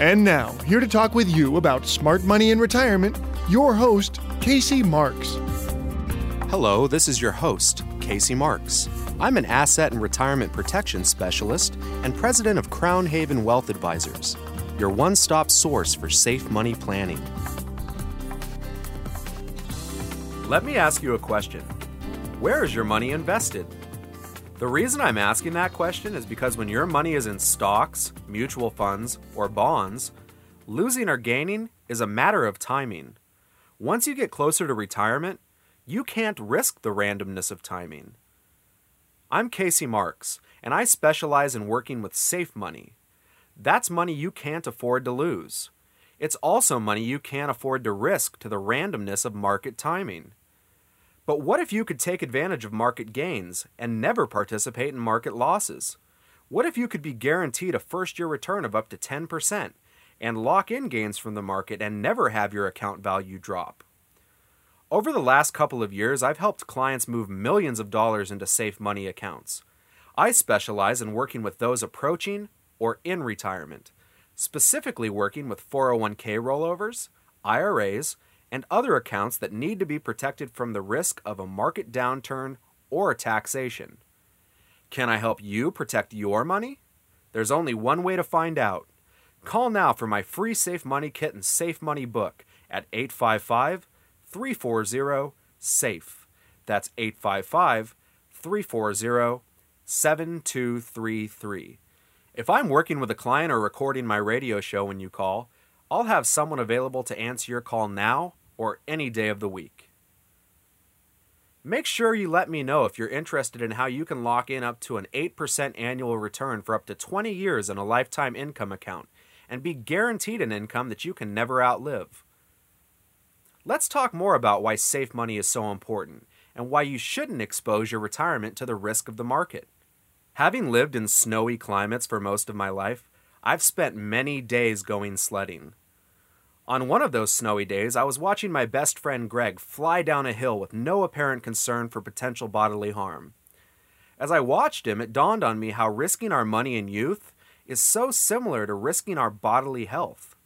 And now, here to talk with you about smart money in retirement, your host, Casey Marks. Hello, this is your host, Casey Marks. I'm an asset and retirement protection specialist and president of Crown Haven Wealth Advisors, your one stop source for safe money planning. Let me ask you a question Where is your money invested? The reason I'm asking that question is because when your money is in stocks, mutual funds, or bonds, losing or gaining is a matter of timing. Once you get closer to retirement, you can't risk the randomness of timing. I'm Casey Marks, and I specialize in working with safe money. That's money you can't afford to lose. It's also money you can't afford to risk to the randomness of market timing. But what if you could take advantage of market gains and never participate in market losses? What if you could be guaranteed a first year return of up to 10% and lock in gains from the market and never have your account value drop? Over the last couple of years, I've helped clients move millions of dollars into safe money accounts. I specialize in working with those approaching or in retirement, specifically working with 401k rollovers, IRAs, and other accounts that need to be protected from the risk of a market downturn or taxation. Can I help you protect your money? There's only one way to find out. Call now for my free Safe Money Kit and Safe Money book at 855 340 SAFE. That's 855 340 7233. If I'm working with a client or recording my radio show when you call, I'll have someone available to answer your call now or any day of the week. Make sure you let me know if you're interested in how you can lock in up to an 8% annual return for up to 20 years in a lifetime income account and be guaranteed an income that you can never outlive. Let's talk more about why safe money is so important and why you shouldn't expose your retirement to the risk of the market. Having lived in snowy climates for most of my life, I've spent many days going sledding. On one of those snowy days, I was watching my best friend Greg fly down a hill with no apparent concern for potential bodily harm. As I watched him, it dawned on me how risking our money in youth is so similar to risking our bodily health.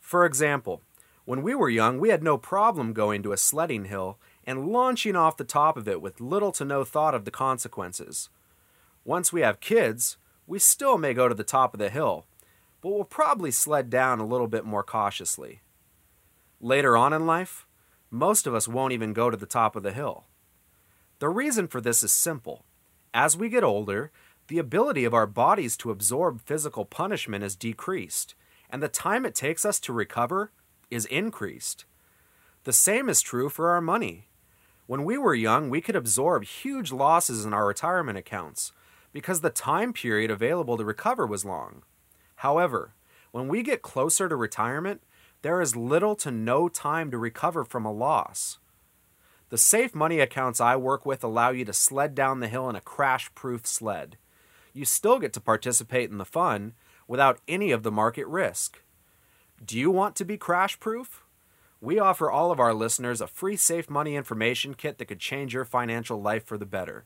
For example, when we were young, we had no problem going to a sledding hill and launching off the top of it with little to no thought of the consequences. Once we have kids, we still may go to the top of the hill, but will probably sled down a little bit more cautiously. Later on in life, most of us won't even go to the top of the hill. The reason for this is simple. As we get older, the ability of our bodies to absorb physical punishment is decreased, and the time it takes us to recover is increased. The same is true for our money. When we were young, we could absorb huge losses in our retirement accounts because the time period available to recover was long. However, when we get closer to retirement, there is little to no time to recover from a loss. The safe money accounts I work with allow you to sled down the hill in a crash proof sled. You still get to participate in the fun without any of the market risk. Do you want to be crash proof? We offer all of our listeners a free safe money information kit that could change your financial life for the better.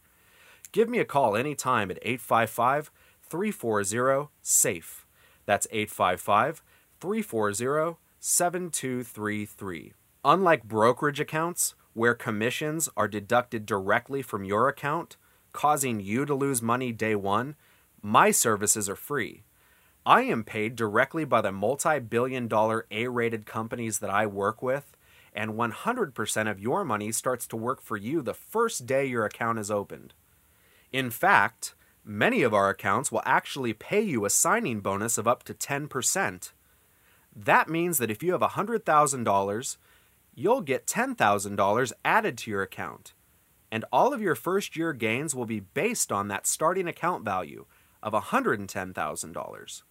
Give me a call anytime at 855 340 SAFE. That's 855 340 7233. Unlike brokerage accounts, where commissions are deducted directly from your account, causing you to lose money day one, my services are free. I am paid directly by the multi billion dollar A rated companies that I work with, and 100% of your money starts to work for you the first day your account is opened. In fact, Many of our accounts will actually pay you a signing bonus of up to 10%. That means that if you have $100,000, you'll get $10,000 added to your account. And all of your first year gains will be based on that starting account value of $110,000.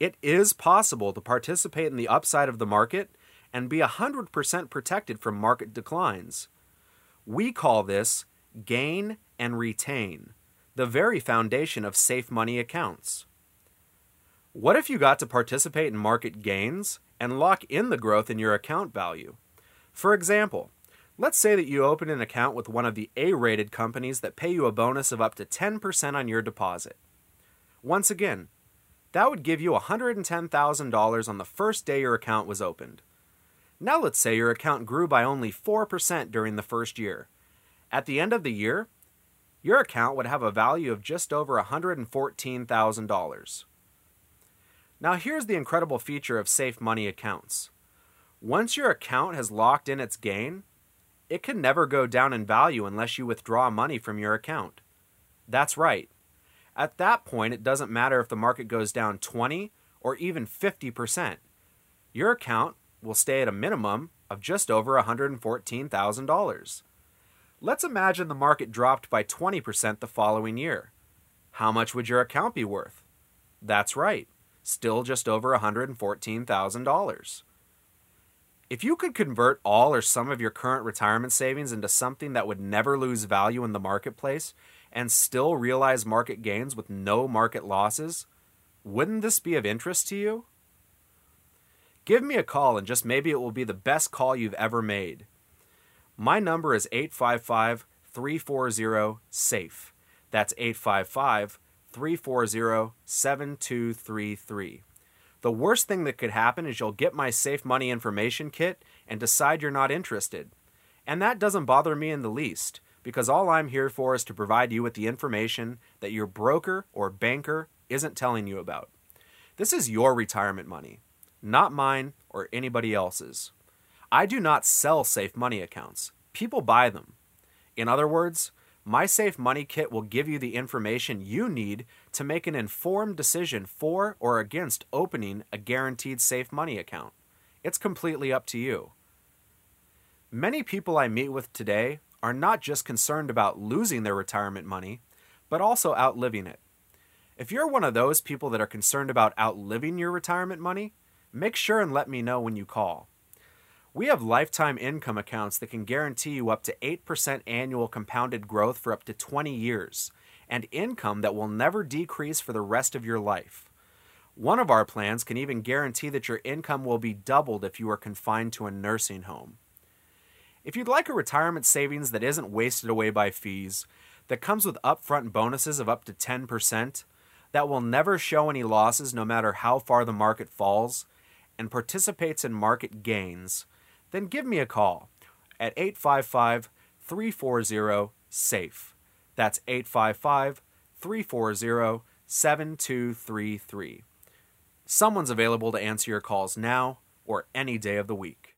It is possible to participate in the upside of the market and be 100% protected from market declines. We call this gain and retain, the very foundation of safe money accounts. What if you got to participate in market gains and lock in the growth in your account value? For example, let's say that you open an account with one of the A rated companies that pay you a bonus of up to 10% on your deposit. Once again, that would give you $110,000 on the first day your account was opened. Now let's say your account grew by only 4% during the first year. At the end of the year, your account would have a value of just over $114,000. Now here's the incredible feature of safe money accounts. Once your account has locked in its gain, it can never go down in value unless you withdraw money from your account. That's right. At that point, it doesn't matter if the market goes down 20 or even 50%. Your account will stay at a minimum of just over $114,000. Let's imagine the market dropped by 20% the following year. How much would your account be worth? That's right, still just over $114,000. If you could convert all or some of your current retirement savings into something that would never lose value in the marketplace and still realize market gains with no market losses, wouldn't this be of interest to you? Give me a call and just maybe it will be the best call you've ever made. My number is 855 340 SAFE. That's 855 340 7233. The worst thing that could happen is you'll get my safe money information kit and decide you're not interested. And that doesn't bother me in the least, because all I'm here for is to provide you with the information that your broker or banker isn't telling you about. This is your retirement money, not mine or anybody else's. I do not sell safe money accounts, people buy them. In other words, my Safe Money Kit will give you the information you need to make an informed decision for or against opening a guaranteed safe money account. It's completely up to you. Many people I meet with today are not just concerned about losing their retirement money, but also outliving it. If you're one of those people that are concerned about outliving your retirement money, make sure and let me know when you call. We have lifetime income accounts that can guarantee you up to 8% annual compounded growth for up to 20 years, and income that will never decrease for the rest of your life. One of our plans can even guarantee that your income will be doubled if you are confined to a nursing home. If you'd like a retirement savings that isn't wasted away by fees, that comes with upfront bonuses of up to 10%, that will never show any losses no matter how far the market falls, and participates in market gains, then give me a call at 855 340 SAFE. That's 855 340 7233. Someone's available to answer your calls now or any day of the week.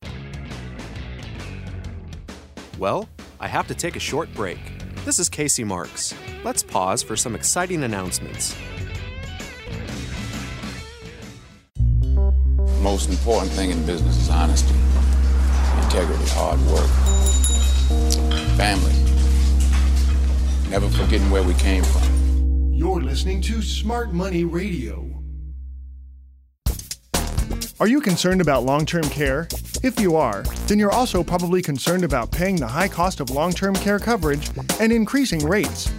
Well, I have to take a short break. This is Casey Marks. Let's pause for some exciting announcements. Most important thing in business is honesty integrity, hard work, family, never forgetting where we came from. You're listening to Smart Money Radio. Are you concerned about long term care? If you are, then you're also probably concerned about paying the high cost of long term care coverage and increasing rates.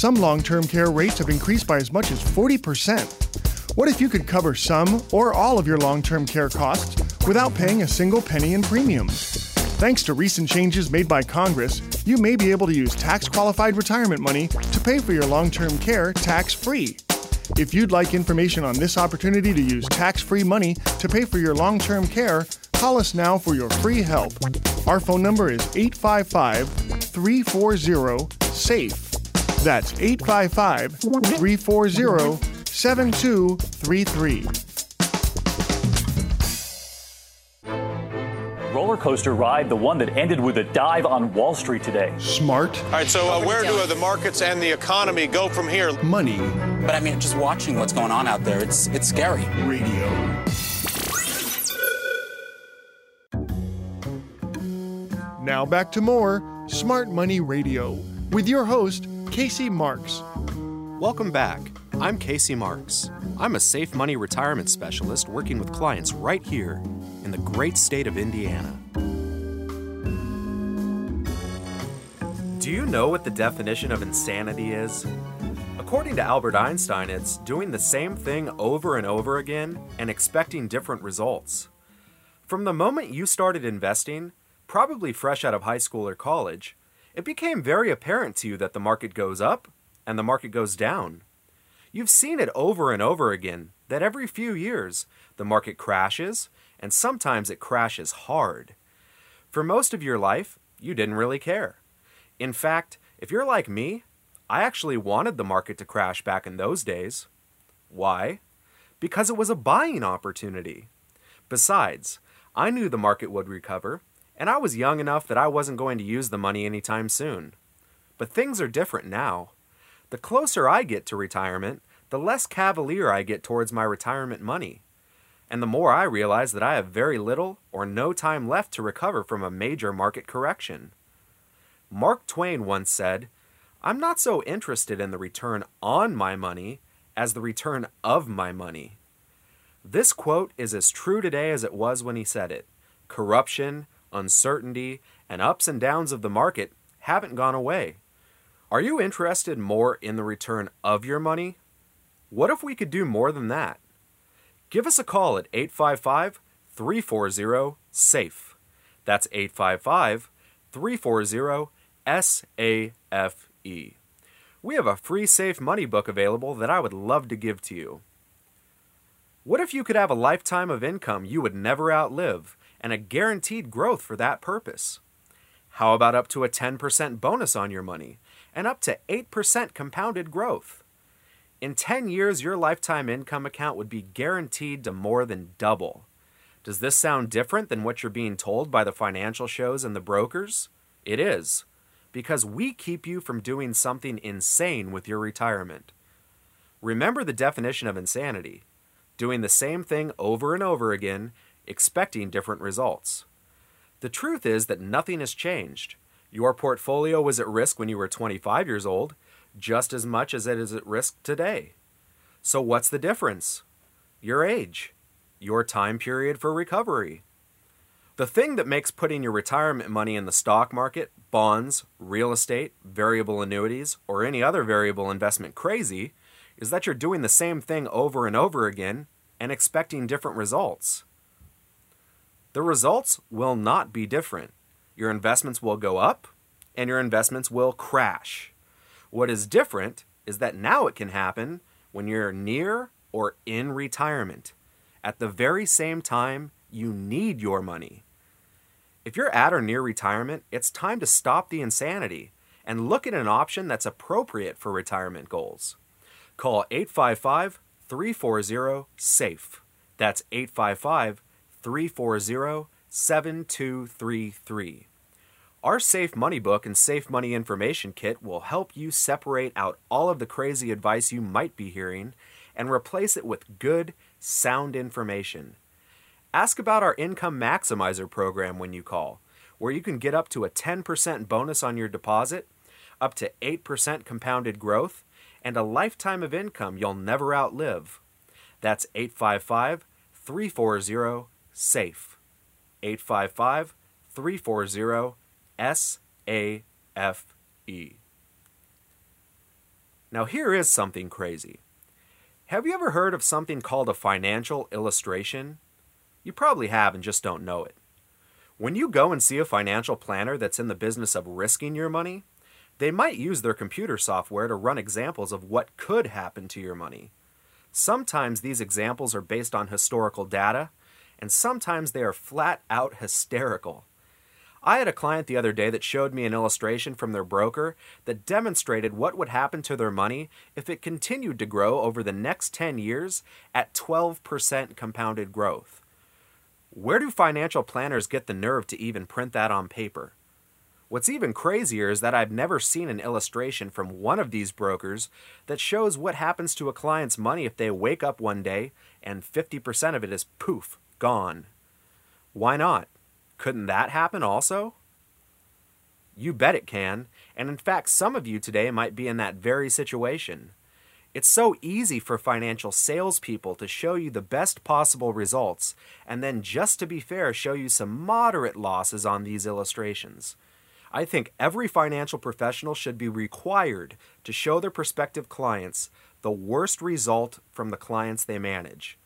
Some long term care rates have increased by as much as 40%. What if you could cover some or all of your long term care costs without paying a single penny in premiums? Thanks to recent changes made by Congress, you may be able to use tax qualified retirement money to pay for your long term care tax free. If you'd like information on this opportunity to use tax free money to pay for your long term care, call us now for your free help. Our phone number is 855 340 SAFE. That's 855 340 7233. Roller coaster ride, the one that ended with a dive on Wall Street today. Smart. All right, so uh, where do uh, the markets and the economy go from here? Money. But I mean, just watching what's going on out there, it's it's scary. Radio. Now back to more Smart Money Radio with your host, Casey Marks. Welcome back. I'm Casey Marks. I'm a safe money retirement specialist working with clients right here in the great state of Indiana. Do you know what the definition of insanity is? According to Albert Einstein, it's doing the same thing over and over again and expecting different results. From the moment you started investing, probably fresh out of high school or college, it became very apparent to you that the market goes up and the market goes down. You've seen it over and over again that every few years the market crashes and sometimes it crashes hard. For most of your life, you didn't really care. In fact, if you're like me, I actually wanted the market to crash back in those days. Why? Because it was a buying opportunity. Besides, I knew the market would recover, and I was young enough that I wasn't going to use the money anytime soon. But things are different now. The closer I get to retirement, the less cavalier I get towards my retirement money. And the more I realize that I have very little or no time left to recover from a major market correction. Mark Twain once said, I'm not so interested in the return on my money as the return of my money. This quote is as true today as it was when he said it. Corruption, uncertainty, and ups and downs of the market haven't gone away. Are you interested more in the return of your money? What if we could do more than that? Give us a call at 855 340 SAFE. That's 855 340 SAFE. We have a free safe money book available that I would love to give to you. What if you could have a lifetime of income you would never outlive and a guaranteed growth for that purpose? How about up to a 10% bonus on your money and up to 8% compounded growth. In 10 years, your lifetime income account would be guaranteed to more than double. Does this sound different than what you're being told by the financial shows and the brokers? It is, because we keep you from doing something insane with your retirement. Remember the definition of insanity doing the same thing over and over again, expecting different results. The truth is that nothing has changed. Your portfolio was at risk when you were 25 years old, just as much as it is at risk today. So, what's the difference? Your age, your time period for recovery. The thing that makes putting your retirement money in the stock market, bonds, real estate, variable annuities, or any other variable investment crazy is that you're doing the same thing over and over again and expecting different results. The results will not be different your investments will go up and your investments will crash. What is different is that now it can happen when you're near or in retirement. At the very same time, you need your money. If you're at or near retirement, it's time to stop the insanity and look at an option that's appropriate for retirement goals. Call 855 340 SAFE. That's 855 340 7233. Our Safe Money Book and Safe Money Information Kit will help you separate out all of the crazy advice you might be hearing and replace it with good, sound information. Ask about our Income Maximizer program when you call, where you can get up to a 10% bonus on your deposit, up to 8% compounded growth, and a lifetime of income you'll never outlive. That's 855 340 SAFE. 855 340 S A F E. Now, here is something crazy. Have you ever heard of something called a financial illustration? You probably have and just don't know it. When you go and see a financial planner that's in the business of risking your money, they might use their computer software to run examples of what could happen to your money. Sometimes these examples are based on historical data, and sometimes they are flat out hysterical. I had a client the other day that showed me an illustration from their broker that demonstrated what would happen to their money if it continued to grow over the next 10 years at 12% compounded growth. Where do financial planners get the nerve to even print that on paper? What's even crazier is that I've never seen an illustration from one of these brokers that shows what happens to a client's money if they wake up one day and 50% of it is poof, gone. Why not? Couldn't that happen also? You bet it can, and in fact, some of you today might be in that very situation. It's so easy for financial salespeople to show you the best possible results and then, just to be fair, show you some moderate losses on these illustrations. I think every financial professional should be required to show their prospective clients the worst result from the clients they manage.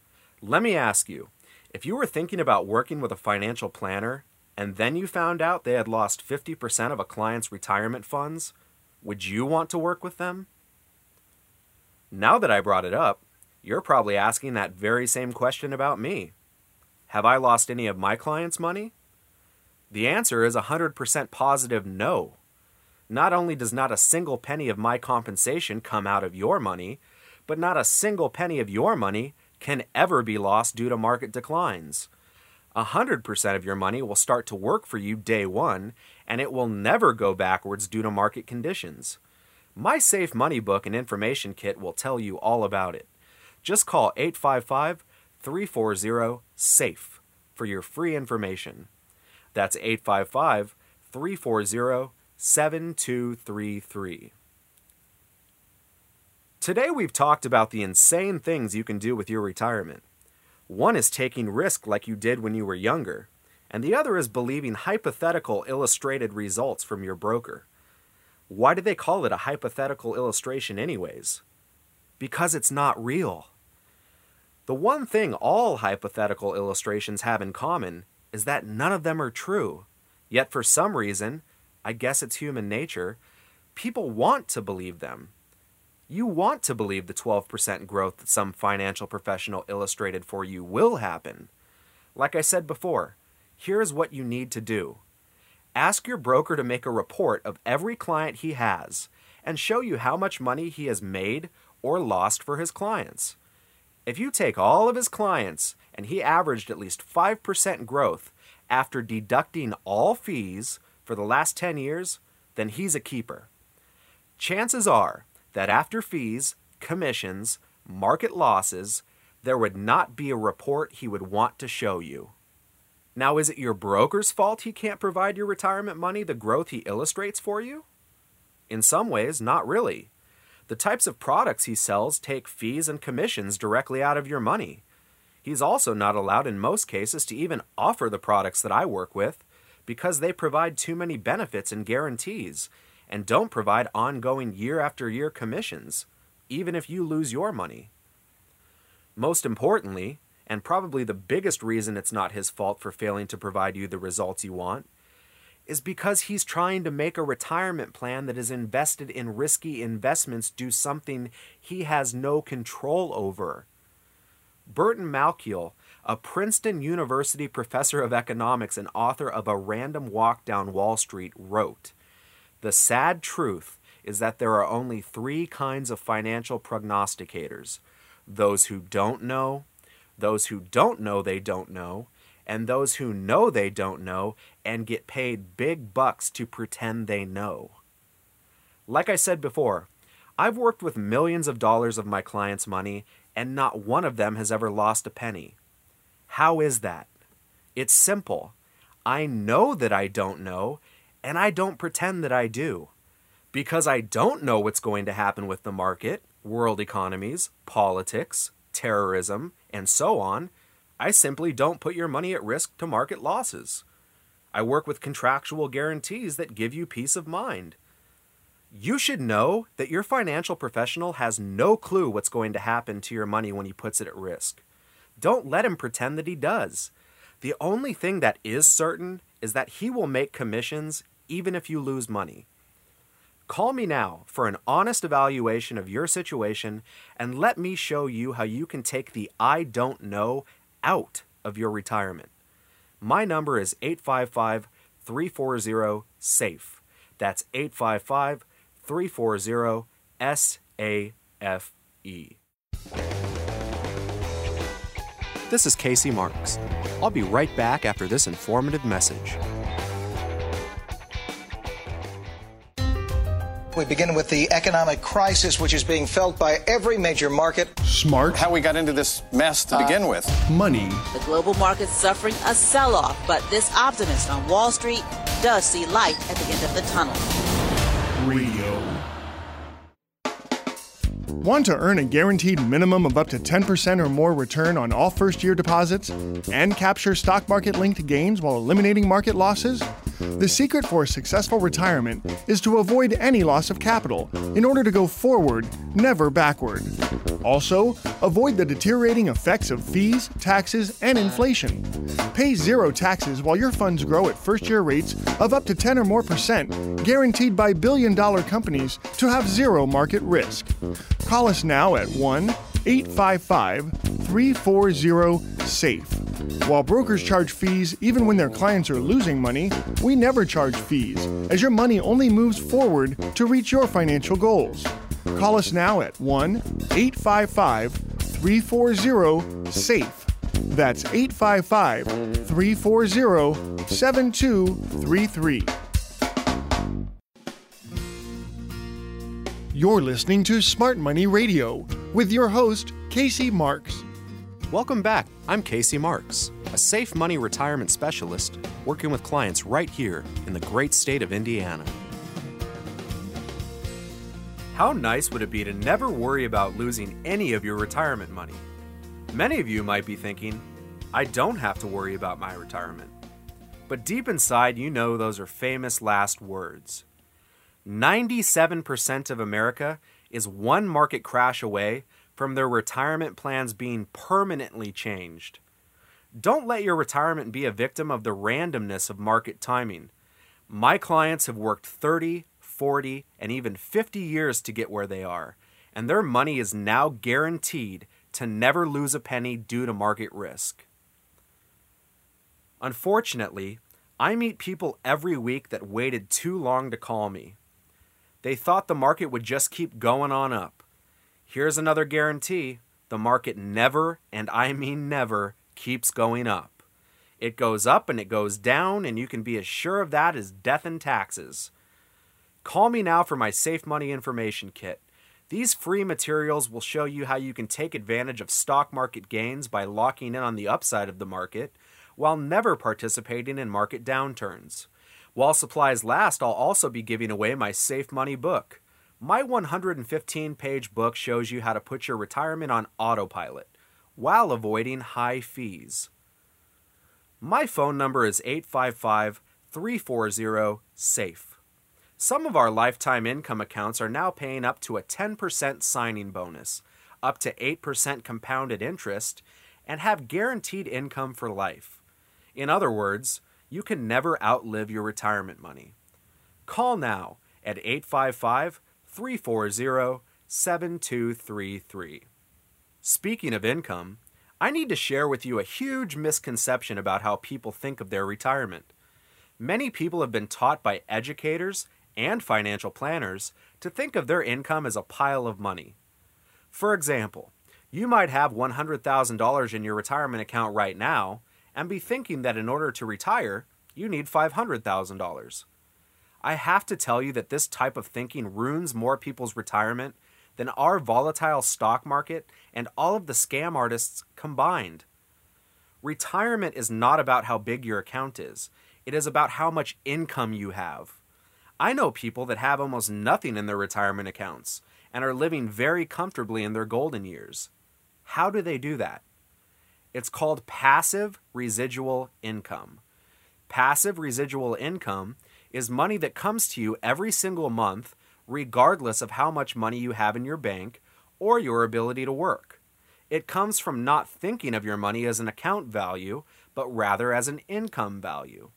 Let me ask you if you were thinking about working with a financial planner and then you found out they had lost 50% of a client's retirement funds, would you want to work with them? Now that I brought it up, you're probably asking that very same question about me. Have I lost any of my clients' money? The answer is a 100% positive no. Not only does not a single penny of my compensation come out of your money, but not a single penny of your money can ever be lost due to market declines. 100% of your money will start to work for you day one, and it will never go backwards due to market conditions. My Safe Money Book and information kit will tell you all about it. Just call 855 340 SAFE for your free information. That's 855 340 7233. Today we've talked about the insane things you can do with your retirement. One is taking risk like you did when you were younger, and the other is believing hypothetical illustrated results from your broker. Why do they call it a hypothetical illustration, anyways? Because it's not real. The one thing all hypothetical illustrations have in common is that none of them are true. Yet, for some reason, I guess it's human nature, people want to believe them. You want to believe the 12% growth that some financial professional illustrated for you will happen. Like I said before, here's what you need to do ask your broker to make a report of every client he has and show you how much money he has made or lost for his clients. If you take all of his clients and he averaged at least 5% growth after deducting all fees for the last 10 years, then he's a keeper. Chances are that after fees, commissions, market losses, there would not be a report he would want to show you. Now, is it your broker's fault he can't provide your retirement money the growth he illustrates for you? In some ways, not really. The types of products he sells take fees and commissions directly out of your money. He's also not allowed in most cases to even offer the products that I work with because they provide too many benefits and guarantees and don't provide ongoing year after year commissions, even if you lose your money. Most importantly, and probably the biggest reason it's not his fault for failing to provide you the results you want, is because he's trying to make a retirement plan that is invested in risky investments do something he has no control over. Burton Malkiel, a Princeton University professor of economics and author of A Random Walk Down Wall Street, wrote the sad truth is that there are only three kinds of financial prognosticators those who don't know, those who don't know they don't know, and those who know they don't know and get paid big bucks to pretend they know. Like I said before, I've worked with millions of dollars of my clients' money, and not one of them has ever lost a penny. How is that? It's simple. I know that I don't know, and I don't pretend that I do. Because I don't know what's going to happen with the market, world economies, politics, terrorism, and so on, I simply don't put your money at risk to market losses. I work with contractual guarantees that give you peace of mind. You should know that your financial professional has no clue what's going to happen to your money when he puts it at risk. Don't let him pretend that he does. The only thing that is certain is that he will make commissions even if you lose money. Call me now for an honest evaluation of your situation and let me show you how you can take the I don't know out of your retirement. My number is 855 340 SAFE. That's 855 340 SAFE. This is Casey Marks. I'll be right back after this informative message. We begin with the economic crisis, which is being felt by every major market. Smart. How we got into this mess to uh, begin with. Money. The global market's suffering a sell off, but this optimist on Wall Street does see light at the end of the tunnel. Radio. Want to earn a guaranteed minimum of up to 10% or more return on all first year deposits and capture stock market linked gains while eliminating market losses? The secret for a successful retirement is to avoid any loss of capital in order to go forward, never backward. Also, avoid the deteriorating effects of fees, taxes, and inflation. Pay zero taxes while your funds grow at first year rates of up to 10 or more percent, guaranteed by billion dollar companies to have zero market risk. Call us now at 1 855 340 SAFE. While brokers charge fees even when their clients are losing money, we never charge fees, as your money only moves forward to reach your financial goals. Call us now at 1 855 340 SAFE. That's 855 340 7233. You're listening to Smart Money Radio with your host, Casey Marks. Welcome back. I'm Casey Marks, a safe money retirement specialist working with clients right here in the great state of Indiana. How nice would it be to never worry about losing any of your retirement money? Many of you might be thinking, I don't have to worry about my retirement. But deep inside, you know those are famous last words. 97% of America is one market crash away from their retirement plans being permanently changed. Don't let your retirement be a victim of the randomness of market timing. My clients have worked 30, 40, and even 50 years to get where they are, and their money is now guaranteed to never lose a penny due to market risk. Unfortunately, I meet people every week that waited too long to call me. They thought the market would just keep going on up. Here's another guarantee the market never, and I mean never, keeps going up. It goes up and it goes down, and you can be as sure of that as death and taxes. Call me now for my Safe Money Information Kit. These free materials will show you how you can take advantage of stock market gains by locking in on the upside of the market while never participating in market downturns. While supplies last, I'll also be giving away my Safe Money book. My 115 page book shows you how to put your retirement on autopilot while avoiding high fees. My phone number is 855 340 SAFE. Some of our lifetime income accounts are now paying up to a 10% signing bonus, up to 8% compounded interest, and have guaranteed income for life. In other words, you can never outlive your retirement money. Call now at 855 340 7233. Speaking of income, I need to share with you a huge misconception about how people think of their retirement. Many people have been taught by educators and financial planners to think of their income as a pile of money. For example, you might have $100,000 in your retirement account right now and be thinking that in order to retire, you need $500,000. I have to tell you that this type of thinking ruins more people's retirement than our volatile stock market and all of the scam artists combined. Retirement is not about how big your account is, it is about how much income you have. I know people that have almost nothing in their retirement accounts and are living very comfortably in their golden years. How do they do that? It's called passive residual income. Passive residual income is money that comes to you every single month, regardless of how much money you have in your bank or your ability to work. It comes from not thinking of your money as an account value, but rather as an income value.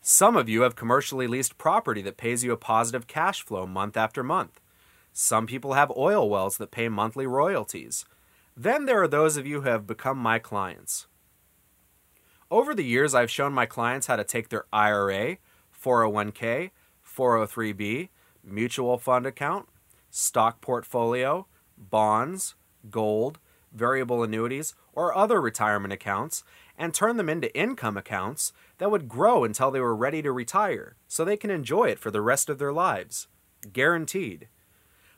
Some of you have commercially leased property that pays you a positive cash flow month after month. Some people have oil wells that pay monthly royalties. Then there are those of you who have become my clients. Over the years, I've shown my clients how to take their IRA, 401k, 403b, mutual fund account, stock portfolio, bonds, gold, variable annuities, or other retirement accounts and turn them into income accounts that would grow until they were ready to retire so they can enjoy it for the rest of their lives. Guaranteed.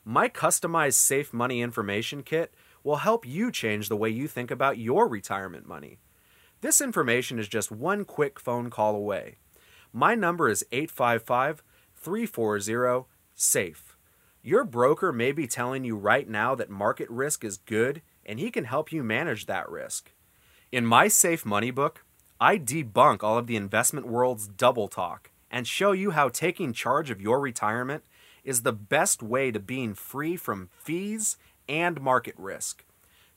My customized Safe Money Information Kit will help you change the way you think about your retirement money. This information is just one quick phone call away. My number is 855 340 SAFE. Your broker may be telling you right now that market risk is good and he can help you manage that risk. In my Safe Money book, I debunk all of the investment world's double talk and show you how taking charge of your retirement is the best way to being free from fees and market risk.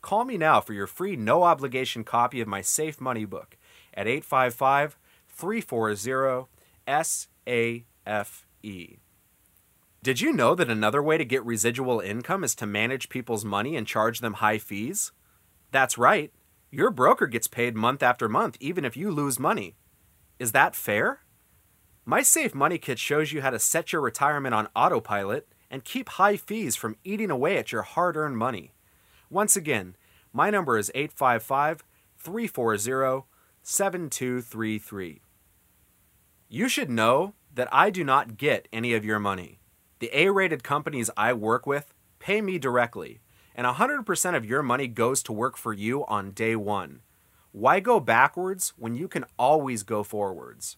Call me now for your free no obligation copy of my Safe Money book at 855 340 SAFE. Did you know that another way to get residual income is to manage people's money and charge them high fees? That's right. Your broker gets paid month after month, even if you lose money. Is that fair? My Safe Money Kit shows you how to set your retirement on autopilot and keep high fees from eating away at your hard earned money. Once again, my number is 855 340 7233. You should know that I do not get any of your money. The A rated companies I work with pay me directly, and 100% of your money goes to work for you on day one. Why go backwards when you can always go forwards?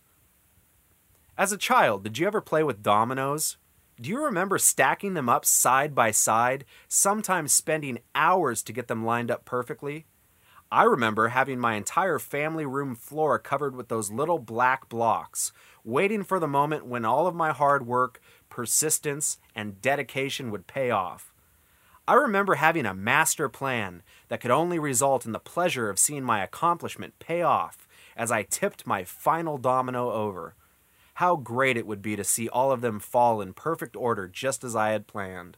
As a child, did you ever play with dominoes? Do you remember stacking them up side by side, sometimes spending hours to get them lined up perfectly? I remember having my entire family room floor covered with those little black blocks, waiting for the moment when all of my hard work, persistence, and dedication would pay off. I remember having a master plan that could only result in the pleasure of seeing my accomplishment pay off as I tipped my final domino over. How great it would be to see all of them fall in perfect order just as I had planned.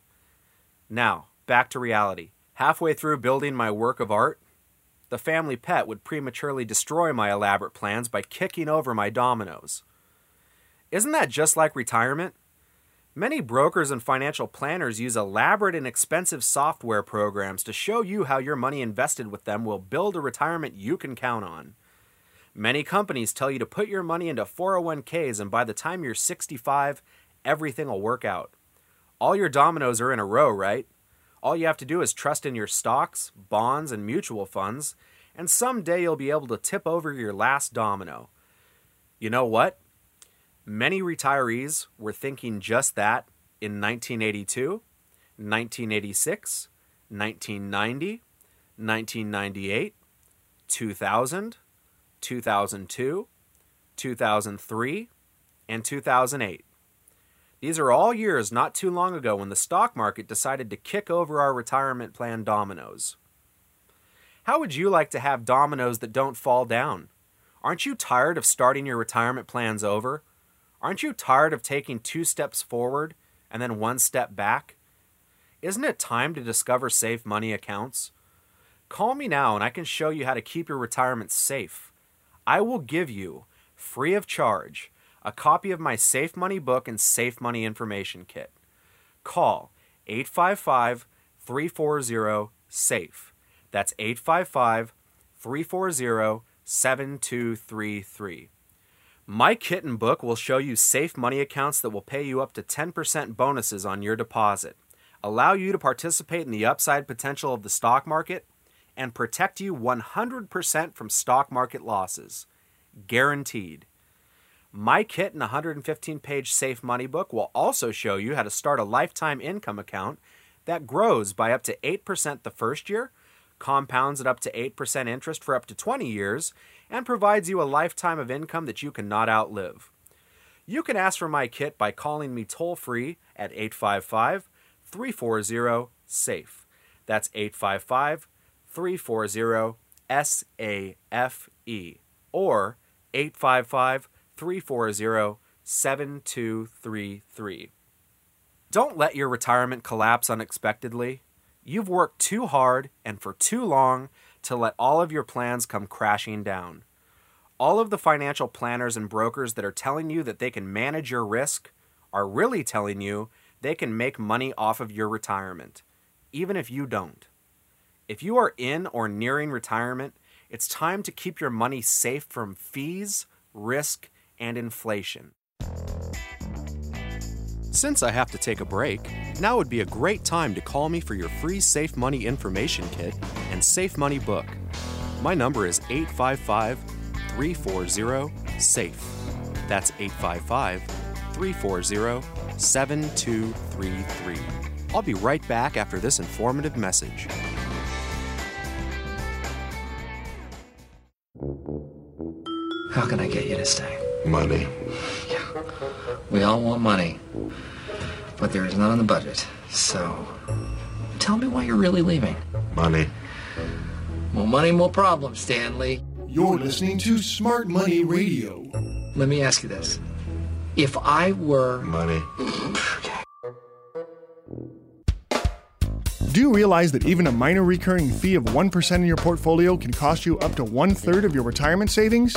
Now, back to reality. Halfway through building my work of art, the family pet would prematurely destroy my elaborate plans by kicking over my dominoes. Isn't that just like retirement? Many brokers and financial planners use elaborate and expensive software programs to show you how your money invested with them will build a retirement you can count on. Many companies tell you to put your money into 401ks, and by the time you're 65, everything will work out. All your dominoes are in a row, right? All you have to do is trust in your stocks, bonds, and mutual funds, and someday you'll be able to tip over your last domino. You know what? Many retirees were thinking just that in 1982, 1986, 1990, 1998, 2000, 2002, 2003, and 2008. These are all years not too long ago when the stock market decided to kick over our retirement plan dominoes. How would you like to have dominoes that don't fall down? Aren't you tired of starting your retirement plans over? Aren't you tired of taking two steps forward and then one step back? Isn't it time to discover safe money accounts? Call me now and I can show you how to keep your retirement safe. I will give you, free of charge, a copy of my Safe Money book and Safe Money information kit. Call 855 340 SAFE. That's 855 340 7233. My kit and book will show you safe money accounts that will pay you up to 10% bonuses on your deposit, allow you to participate in the upside potential of the stock market, and protect you 100% from stock market losses. Guaranteed. My kit and 115 page Safe Money book will also show you how to start a lifetime income account that grows by up to 8% the first year, compounds at up to 8% interest for up to 20 years, and provides you a lifetime of income that you cannot outlive. You can ask for my kit by calling me toll free at 855 340 SAFE. That's 855 340 SAFE or 855 340 7233. Don't let your retirement collapse unexpectedly. You've worked too hard and for too long to let all of your plans come crashing down. All of the financial planners and brokers that are telling you that they can manage your risk are really telling you they can make money off of your retirement, even if you don't. If you are in or nearing retirement, it's time to keep your money safe from fees, risk, and inflation. Since I have to take a break, now would be a great time to call me for your free Safe Money information kit and Safe Money book. My number is 855 340 SAFE. That's 855 340 7233. I'll be right back after this informative message. How can I get you to stay? Money. Yeah. We all want money. But there is none in the budget. So, tell me why you're really leaving. Money. More money, more problems, Stanley. You're listening to Smart Money Radio. Let me ask you this. If I were. Money. Do you realize that even a minor recurring fee of 1% in your portfolio can cost you up to one third of your retirement savings?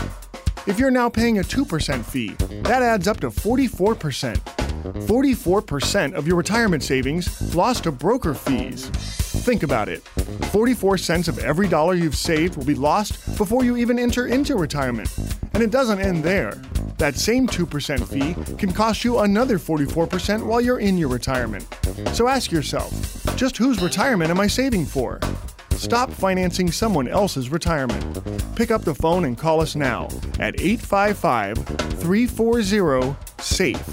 If you're now paying a 2% fee, that adds up to 44%. 44% of your retirement savings lost to broker fees. Think about it 44 cents of every dollar you've saved will be lost before you even enter into retirement. And it doesn't end there. That same 2% fee can cost you another 44% while you're in your retirement. So ask yourself just whose retirement am I saving for? Stop financing someone else's retirement. Pick up the phone and call us now at 855 340 SAFE.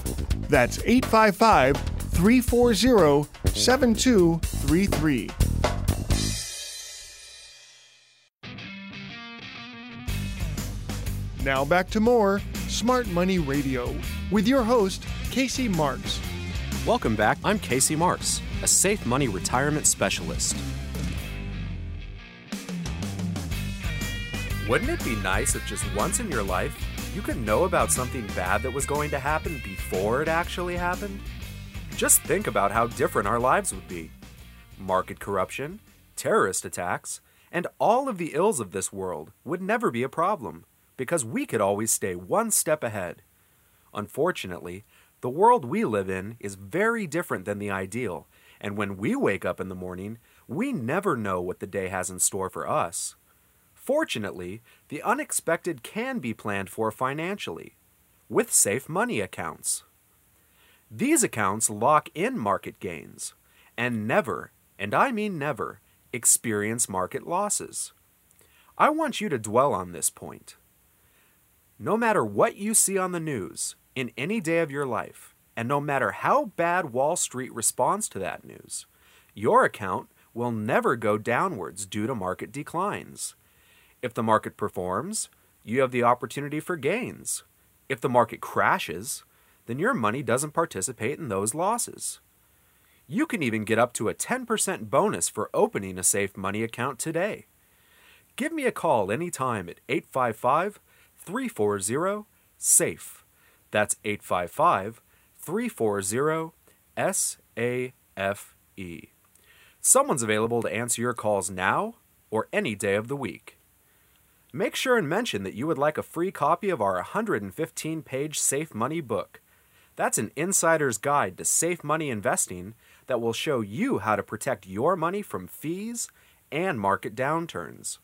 That's 855 340 7233. Now back to more Smart Money Radio with your host, Casey Marks. Welcome back. I'm Casey Marks, a safe money retirement specialist. Wouldn't it be nice if just once in your life you could know about something bad that was going to happen before it actually happened? Just think about how different our lives would be. Market corruption, terrorist attacks, and all of the ills of this world would never be a problem because we could always stay one step ahead. Unfortunately, the world we live in is very different than the ideal, and when we wake up in the morning, we never know what the day has in store for us. Fortunately, the unexpected can be planned for financially with safe money accounts. These accounts lock in market gains and never, and I mean never, experience market losses. I want you to dwell on this point. No matter what you see on the news in any day of your life, and no matter how bad Wall Street responds to that news, your account will never go downwards due to market declines. If the market performs, you have the opportunity for gains. If the market crashes, then your money doesn't participate in those losses. You can even get up to a 10% bonus for opening a safe money account today. Give me a call anytime at 855 340 SAFE. That's 855 340 SAFE. Someone's available to answer your calls now or any day of the week. Make sure and mention that you would like a free copy of our 115 page Safe Money book. That's an insider's guide to safe money investing that will show you how to protect your money from fees and market downturns.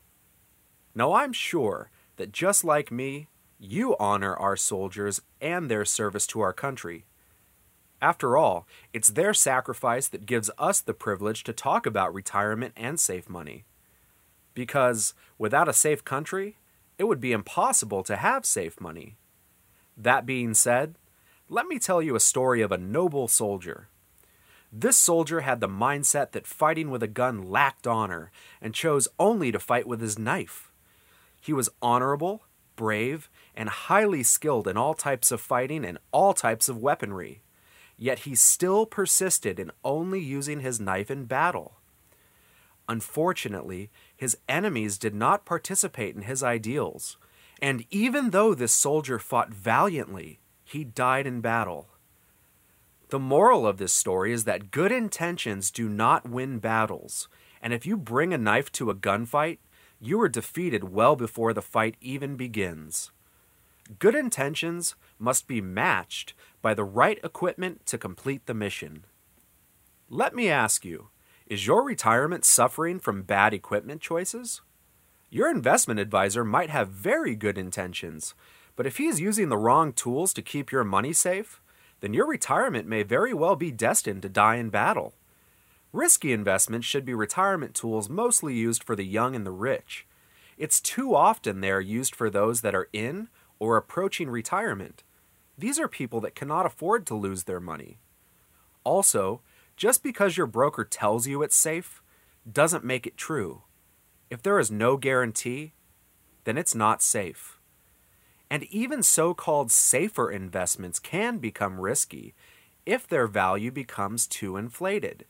Now, I'm sure that just like me, you honor our soldiers and their service to our country. After all, it's their sacrifice that gives us the privilege to talk about retirement and safe money. Because without a safe country, it would be impossible to have safe money. That being said, let me tell you a story of a noble soldier. This soldier had the mindset that fighting with a gun lacked honor and chose only to fight with his knife. He was honorable, brave, and highly skilled in all types of fighting and all types of weaponry. Yet he still persisted in only using his knife in battle. Unfortunately, his enemies did not participate in his ideals, and even though this soldier fought valiantly, he died in battle. The moral of this story is that good intentions do not win battles, and if you bring a knife to a gunfight, you are defeated well before the fight even begins. Good intentions must be matched by the right equipment to complete the mission. Let me ask you is your retirement suffering from bad equipment choices? Your investment advisor might have very good intentions, but if he is using the wrong tools to keep your money safe, then your retirement may very well be destined to die in battle. Risky investments should be retirement tools mostly used for the young and the rich. It's too often they are used for those that are in or approaching retirement. These are people that cannot afford to lose their money. Also, Just because your broker tells you it's safe doesn't make it true. If there is no guarantee, then it's not safe. And even so called safer investments can become risky if their value becomes too inflated.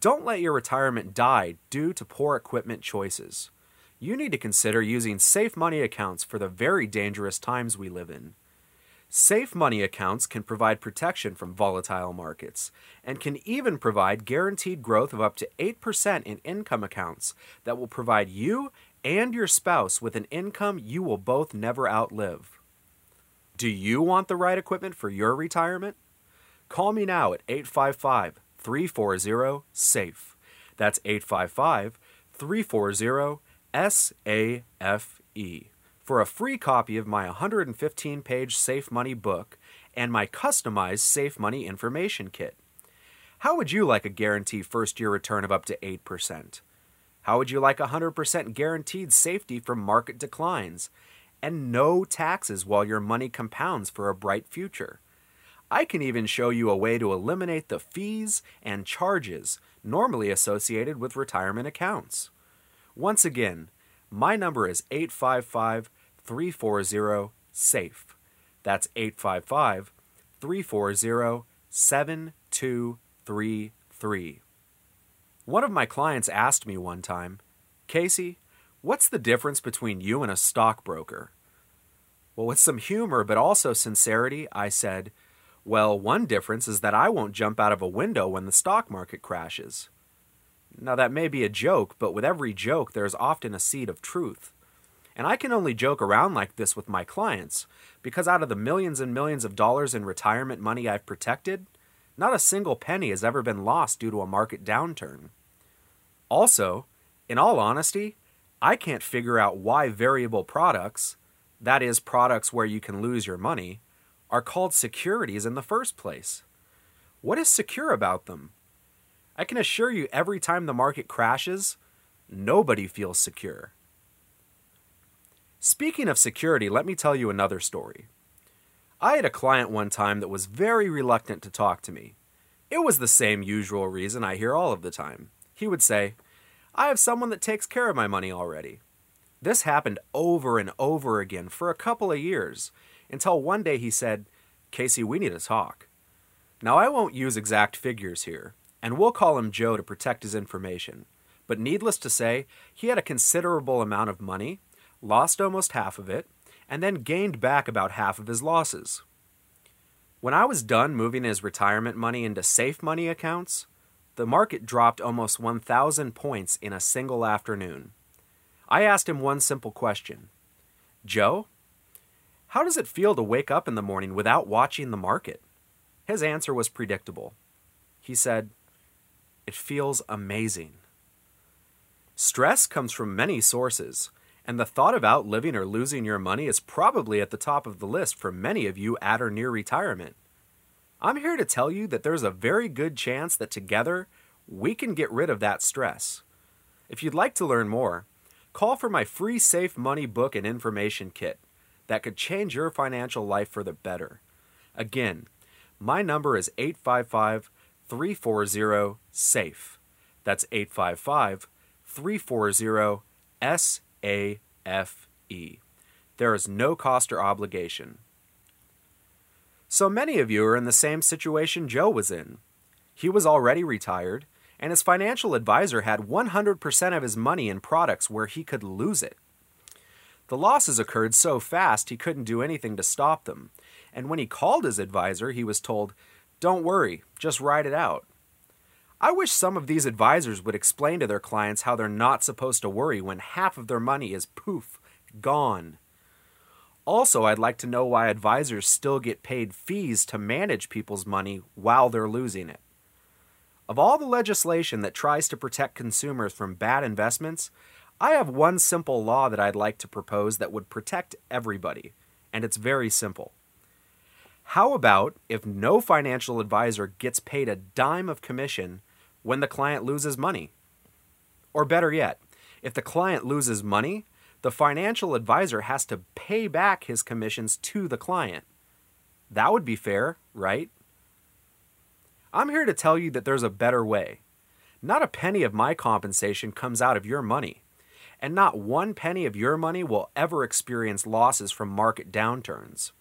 Don't let your retirement die due to poor equipment choices. You need to consider using safe money accounts for the very dangerous times we live in. Safe money accounts can provide protection from volatile markets and can even provide guaranteed growth of up to 8% in income accounts that will provide you and your spouse with an income you will both never outlive. Do you want the right equipment for your retirement? Call me now at 855 340 SAFE. That's 855 340 SAFE for a free copy of my 115 page Safe Money book and my customized Safe Money information kit. How would you like a guaranteed first year return of up to 8%? How would you like 100% guaranteed safety from market declines and no taxes while your money compounds for a bright future? I can even show you a way to eliminate the fees and charges normally associated with retirement accounts. Once again, my number is 855 340 SAFE. That's 855 340 7233. One of my clients asked me one time, Casey, what's the difference between you and a stockbroker? Well, with some humor but also sincerity, I said, Well, one difference is that I won't jump out of a window when the stock market crashes. Now, that may be a joke, but with every joke, there is often a seed of truth. And I can only joke around like this with my clients because out of the millions and millions of dollars in retirement money I've protected, not a single penny has ever been lost due to a market downturn. Also, in all honesty, I can't figure out why variable products, that is, products where you can lose your money, are called securities in the first place. What is secure about them? I can assure you, every time the market crashes, nobody feels secure. Speaking of security, let me tell you another story. I had a client one time that was very reluctant to talk to me. It was the same usual reason I hear all of the time. He would say, I have someone that takes care of my money already. This happened over and over again for a couple of years until one day he said, Casey, we need to talk. Now, I won't use exact figures here, and we'll call him Joe to protect his information. But needless to say, he had a considerable amount of money, lost almost half of it, and then gained back about half of his losses. When I was done moving his retirement money into safe money accounts, the market dropped almost 1,000 points in a single afternoon. I asked him one simple question Joe, how does it feel to wake up in the morning without watching the market? His answer was predictable. He said, it feels amazing. Stress comes from many sources, and the thought of outliving or losing your money is probably at the top of the list for many of you at or near retirement. I'm here to tell you that there's a very good chance that together we can get rid of that stress. If you'd like to learn more, call for my free Safe Money book and information kit that could change your financial life for the better. Again, my number is 855 340 SAFE. That's 855 340 SAFE. There is no cost or obligation. So many of you are in the same situation Joe was in. He was already retired, and his financial advisor had 100% of his money in products where he could lose it. The losses occurred so fast he couldn't do anything to stop them, and when he called his advisor, he was told, Don't worry, just ride it out. I wish some of these advisors would explain to their clients how they're not supposed to worry when half of their money is poof, gone. Also, I'd like to know why advisors still get paid fees to manage people's money while they're losing it. Of all the legislation that tries to protect consumers from bad investments, I have one simple law that I'd like to propose that would protect everybody, and it's very simple. How about if no financial advisor gets paid a dime of commission when the client loses money? Or better yet, if the client loses money, the financial advisor has to pay back his commissions to the client. That would be fair, right? I'm here to tell you that there's a better way. Not a penny of my compensation comes out of your money, and not one penny of your money will ever experience losses from market downturns.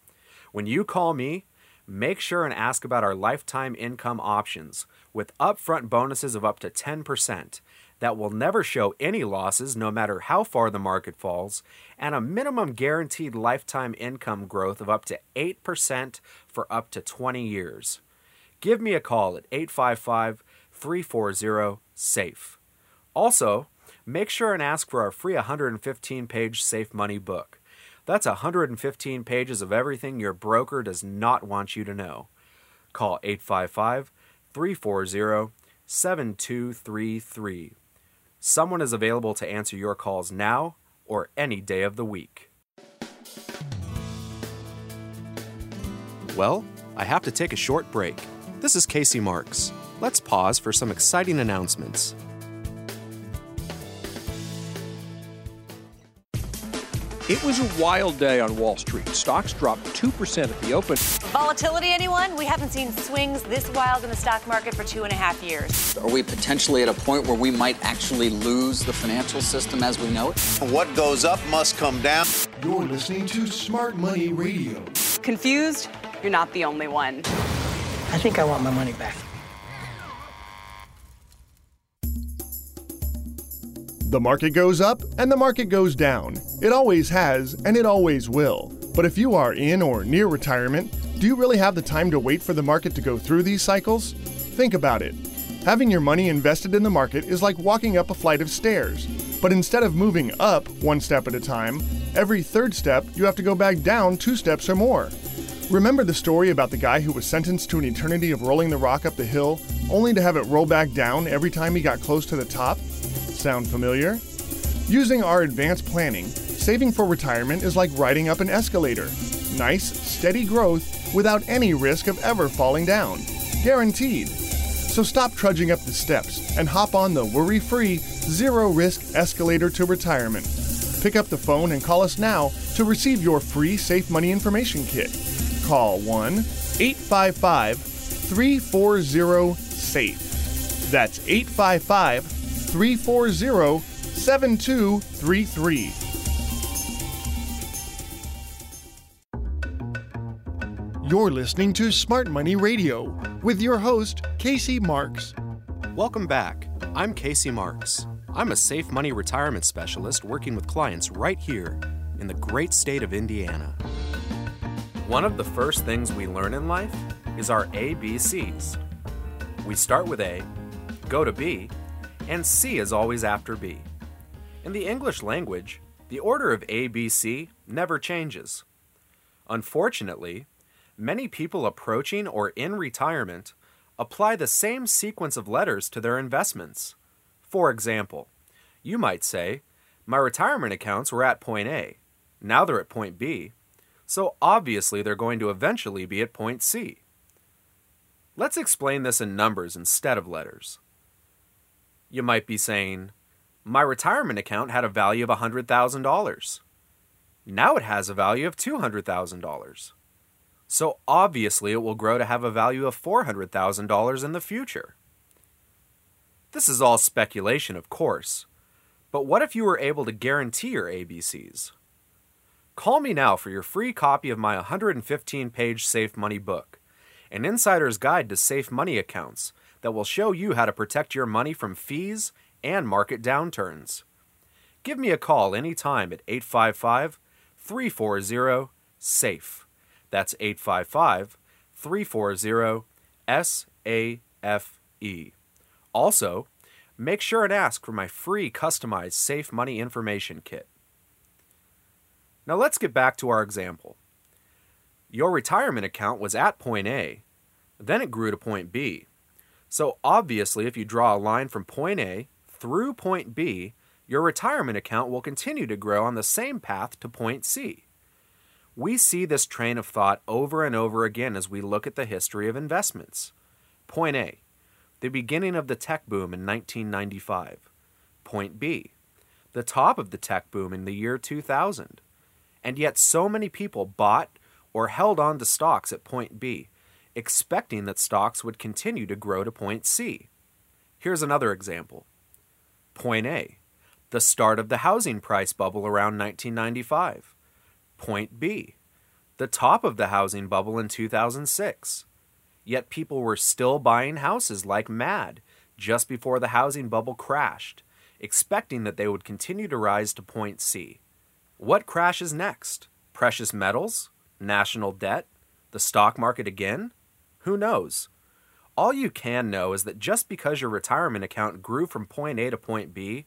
When you call me, make sure and ask about our lifetime income options with upfront bonuses of up to 10% that will never show any losses no matter how far the market falls, and a minimum guaranteed lifetime income growth of up to 8% for up to 20 years. Give me a call at 855 340 SAFE. Also, make sure and ask for our free 115 page Safe Money book. That's 115 pages of everything your broker does not want you to know. Call 855 340 7233. Someone is available to answer your calls now or any day of the week. Well, I have to take a short break. This is Casey Marks. Let's pause for some exciting announcements. It was a wild day on Wall Street. Stocks dropped 2% at the open. Volatility, anyone? We haven't seen swings this wild in the stock market for two and a half years. Are we potentially at a point where we might actually lose the financial system as we know it? What goes up must come down. You're listening to Smart Money Radio. Confused? You're not the only one. I think I want my money back. The market goes up and the market goes down. It always has and it always will. But if you are in or near retirement, do you really have the time to wait for the market to go through these cycles? Think about it. Having your money invested in the market is like walking up a flight of stairs. But instead of moving up one step at a time, every third step you have to go back down two steps or more. Remember the story about the guy who was sentenced to an eternity of rolling the rock up the hill, only to have it roll back down every time he got close to the top? Sound familiar? Using our advanced planning, saving for retirement is like riding up an escalator. Nice, steady growth without any risk of ever falling down. Guaranteed. So stop trudging up the steps and hop on the worry free, zero risk escalator to retirement. Pick up the phone and call us now to receive your free Safe Money Information Kit. Call 1 855 340 SAFE. That's 855 340 7233. You're listening to Smart Money Radio with your host, Casey Marks. Welcome back. I'm Casey Marks. I'm a safe money retirement specialist working with clients right here in the great state of Indiana. One of the first things we learn in life is our ABCs. We start with A, go to B, and C is always after B. In the English language, the order of A, B, C never changes. Unfortunately, many people approaching or in retirement apply the same sequence of letters to their investments. For example, you might say, My retirement accounts were at point A, now they're at point B, so obviously they're going to eventually be at point C. Let's explain this in numbers instead of letters. You might be saying, My retirement account had a value of $100,000. Now it has a value of $200,000. So obviously it will grow to have a value of $400,000 in the future. This is all speculation, of course. But what if you were able to guarantee your ABCs? Call me now for your free copy of my 115 page Safe Money book, an insider's guide to safe money accounts that will show you how to protect your money from fees and market downturns. Give me a call anytime at 855 340 SAFE. That's 855 340 SAFE. Also, make sure and ask for my free customized Safe Money Information Kit. Now let's get back to our example. Your retirement account was at point A, then it grew to point B. So obviously, if you draw a line from point A through point B, your retirement account will continue to grow on the same path to point C. We see this train of thought over and over again as we look at the history of investments. Point A, the beginning of the tech boom in 1995. Point B, the top of the tech boom in the year 2000. And yet, so many people bought or held on to stocks at point B, expecting that stocks would continue to grow to point C. Here's another example. Point A, the start of the housing price bubble around 1995. Point B, the top of the housing bubble in 2006. Yet people were still buying houses like mad just before the housing bubble crashed, expecting that they would continue to rise to point C. What crashes next? Precious metals? National debt? The stock market again? Who knows? All you can know is that just because your retirement account grew from point A to point B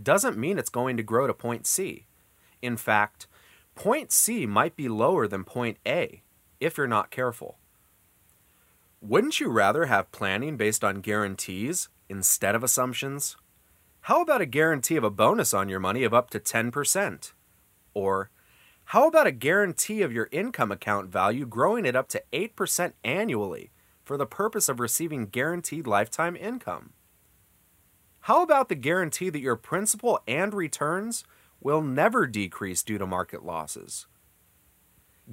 doesn't mean it's going to grow to point C. In fact, point C might be lower than point A if you're not careful. Wouldn't you rather have planning based on guarantees instead of assumptions? How about a guarantee of a bonus on your money of up to 10%? Or how about a guarantee of your income account value growing it up to 8% annually for the purpose of receiving guaranteed lifetime income? How about the guarantee that your principal and returns will never decrease due to market losses?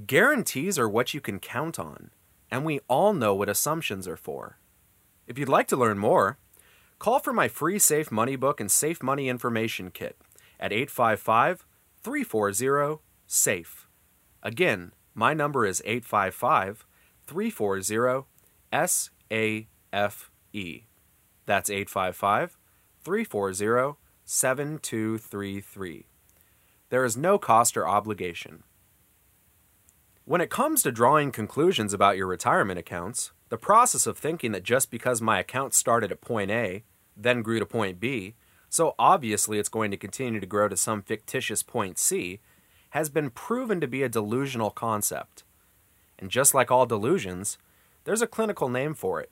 Guarantees are what you can count on, and we all know what assumptions are for. If you'd like to learn more, call for my free Safe Money book and Safe Money Information Kit at 855 340 SAFE. Again, my number is 855 340 SAFE. That's 855 340 7233. There is no cost or obligation. When it comes to drawing conclusions about your retirement accounts, the process of thinking that just because my account started at point A, then grew to point B, so obviously it's going to continue to grow to some fictitious point C, has been proven to be a delusional concept. And just like all delusions, there's a clinical name for it.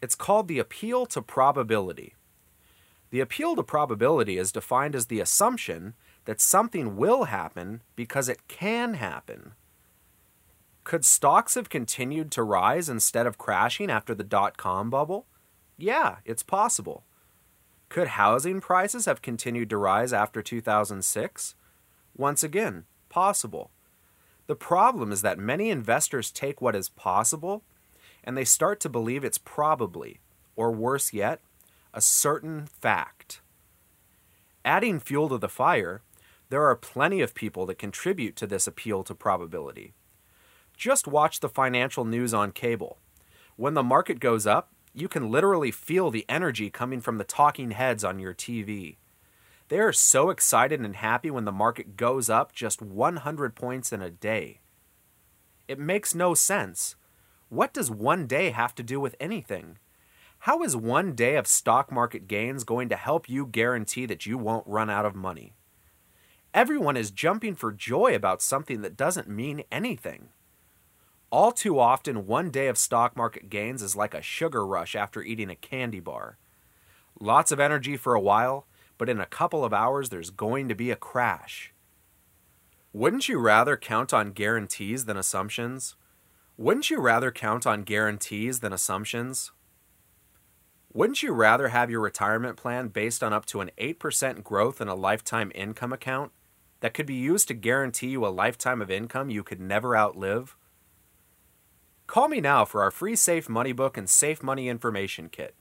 It's called the appeal to probability. The appeal to probability is defined as the assumption that something will happen because it can happen. Could stocks have continued to rise instead of crashing after the dot com bubble? Yeah, it's possible. Could housing prices have continued to rise after 2006? Once again, possible. The problem is that many investors take what is possible and they start to believe it's probably, or worse yet, a certain fact. Adding fuel to the fire, there are plenty of people that contribute to this appeal to probability. Just watch the financial news on cable. When the market goes up, you can literally feel the energy coming from the talking heads on your TV. They are so excited and happy when the market goes up just 100 points in a day. It makes no sense. What does one day have to do with anything? How is one day of stock market gains going to help you guarantee that you won't run out of money? Everyone is jumping for joy about something that doesn't mean anything. All too often, one day of stock market gains is like a sugar rush after eating a candy bar. Lots of energy for a while, but in a couple of hours, there's going to be a crash. Wouldn't you rather count on guarantees than assumptions? Wouldn't you rather count on guarantees than assumptions? Wouldn't you rather have your retirement plan based on up to an 8% growth in a lifetime income account that could be used to guarantee you a lifetime of income you could never outlive? Call me now for our free Safe Money Book and Safe Money Information Kit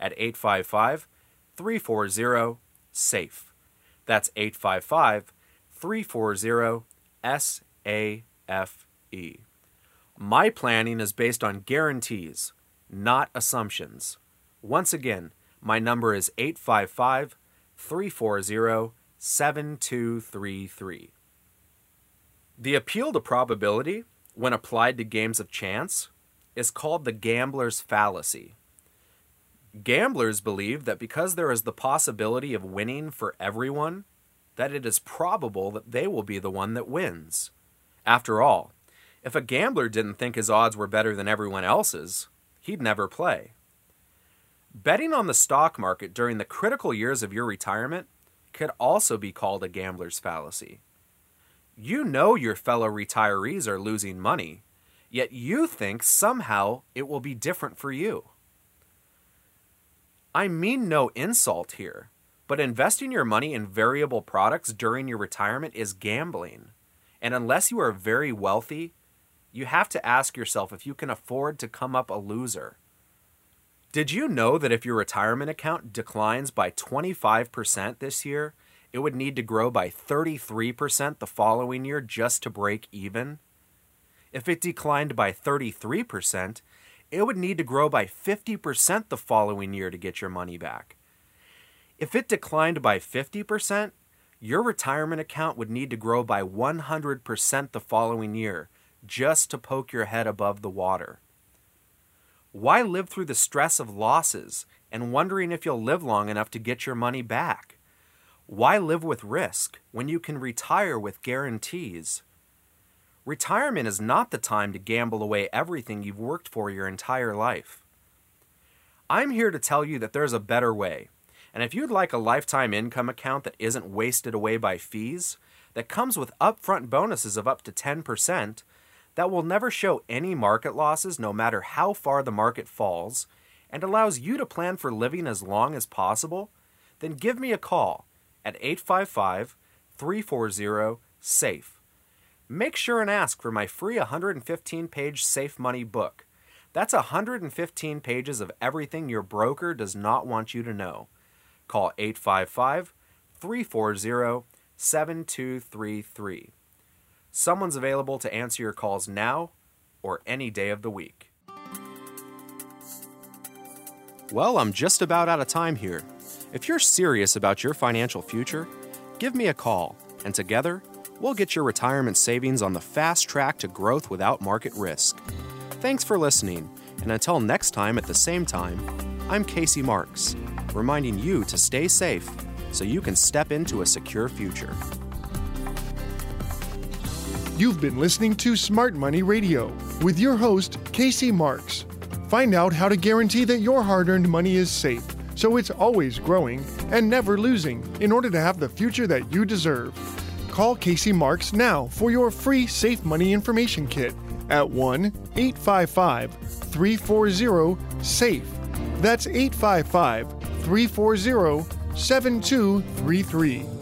at 855 340 SAFE. That's 855 340 SAFE. My planning is based on guarantees, not assumptions. Once again, my number is 855 340 7233. The appeal to probability, when applied to games of chance, is called the gambler's fallacy. Gamblers believe that because there is the possibility of winning for everyone, that it is probable that they will be the one that wins. After all, if a gambler didn't think his odds were better than everyone else's, he'd never play. Betting on the stock market during the critical years of your retirement could also be called a gambler's fallacy. You know your fellow retirees are losing money, yet you think somehow it will be different for you. I mean no insult here, but investing your money in variable products during your retirement is gambling. And unless you are very wealthy, you have to ask yourself if you can afford to come up a loser. Did you know that if your retirement account declines by 25% this year, it would need to grow by 33% the following year just to break even? If it declined by 33%, it would need to grow by 50% the following year to get your money back. If it declined by 50%, your retirement account would need to grow by 100% the following year just to poke your head above the water. Why live through the stress of losses and wondering if you'll live long enough to get your money back? Why live with risk when you can retire with guarantees? Retirement is not the time to gamble away everything you've worked for your entire life. I'm here to tell you that there's a better way. And if you'd like a lifetime income account that isn't wasted away by fees, that comes with upfront bonuses of up to 10%, that will never show any market losses no matter how far the market falls, and allows you to plan for living as long as possible, then give me a call at 855 340 SAFE. Make sure and ask for my free 115 page Safe Money book. That's 115 pages of everything your broker does not want you to know. Call 855 340 7233. Someone's available to answer your calls now or any day of the week. Well, I'm just about out of time here. If you're serious about your financial future, give me a call, and together, we'll get your retirement savings on the fast track to growth without market risk. Thanks for listening, and until next time at the same time, I'm Casey Marks, reminding you to stay safe so you can step into a secure future. You've been listening to Smart Money Radio with your host, Casey Marks. Find out how to guarantee that your hard earned money is safe so it's always growing and never losing in order to have the future that you deserve. Call Casey Marks now for your free Safe Money Information Kit at 1 855 340 SAFE. That's 855 340 7233.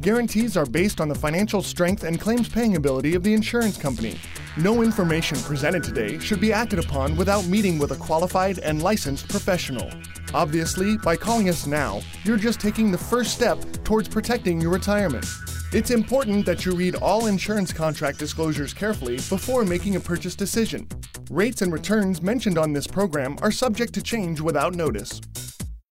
Guarantees are based on the financial strength and claims paying ability of the insurance company. No information presented today should be acted upon without meeting with a qualified and licensed professional. Obviously, by calling us now, you're just taking the first step towards protecting your retirement. It's important that you read all insurance contract disclosures carefully before making a purchase decision. Rates and returns mentioned on this program are subject to change without notice.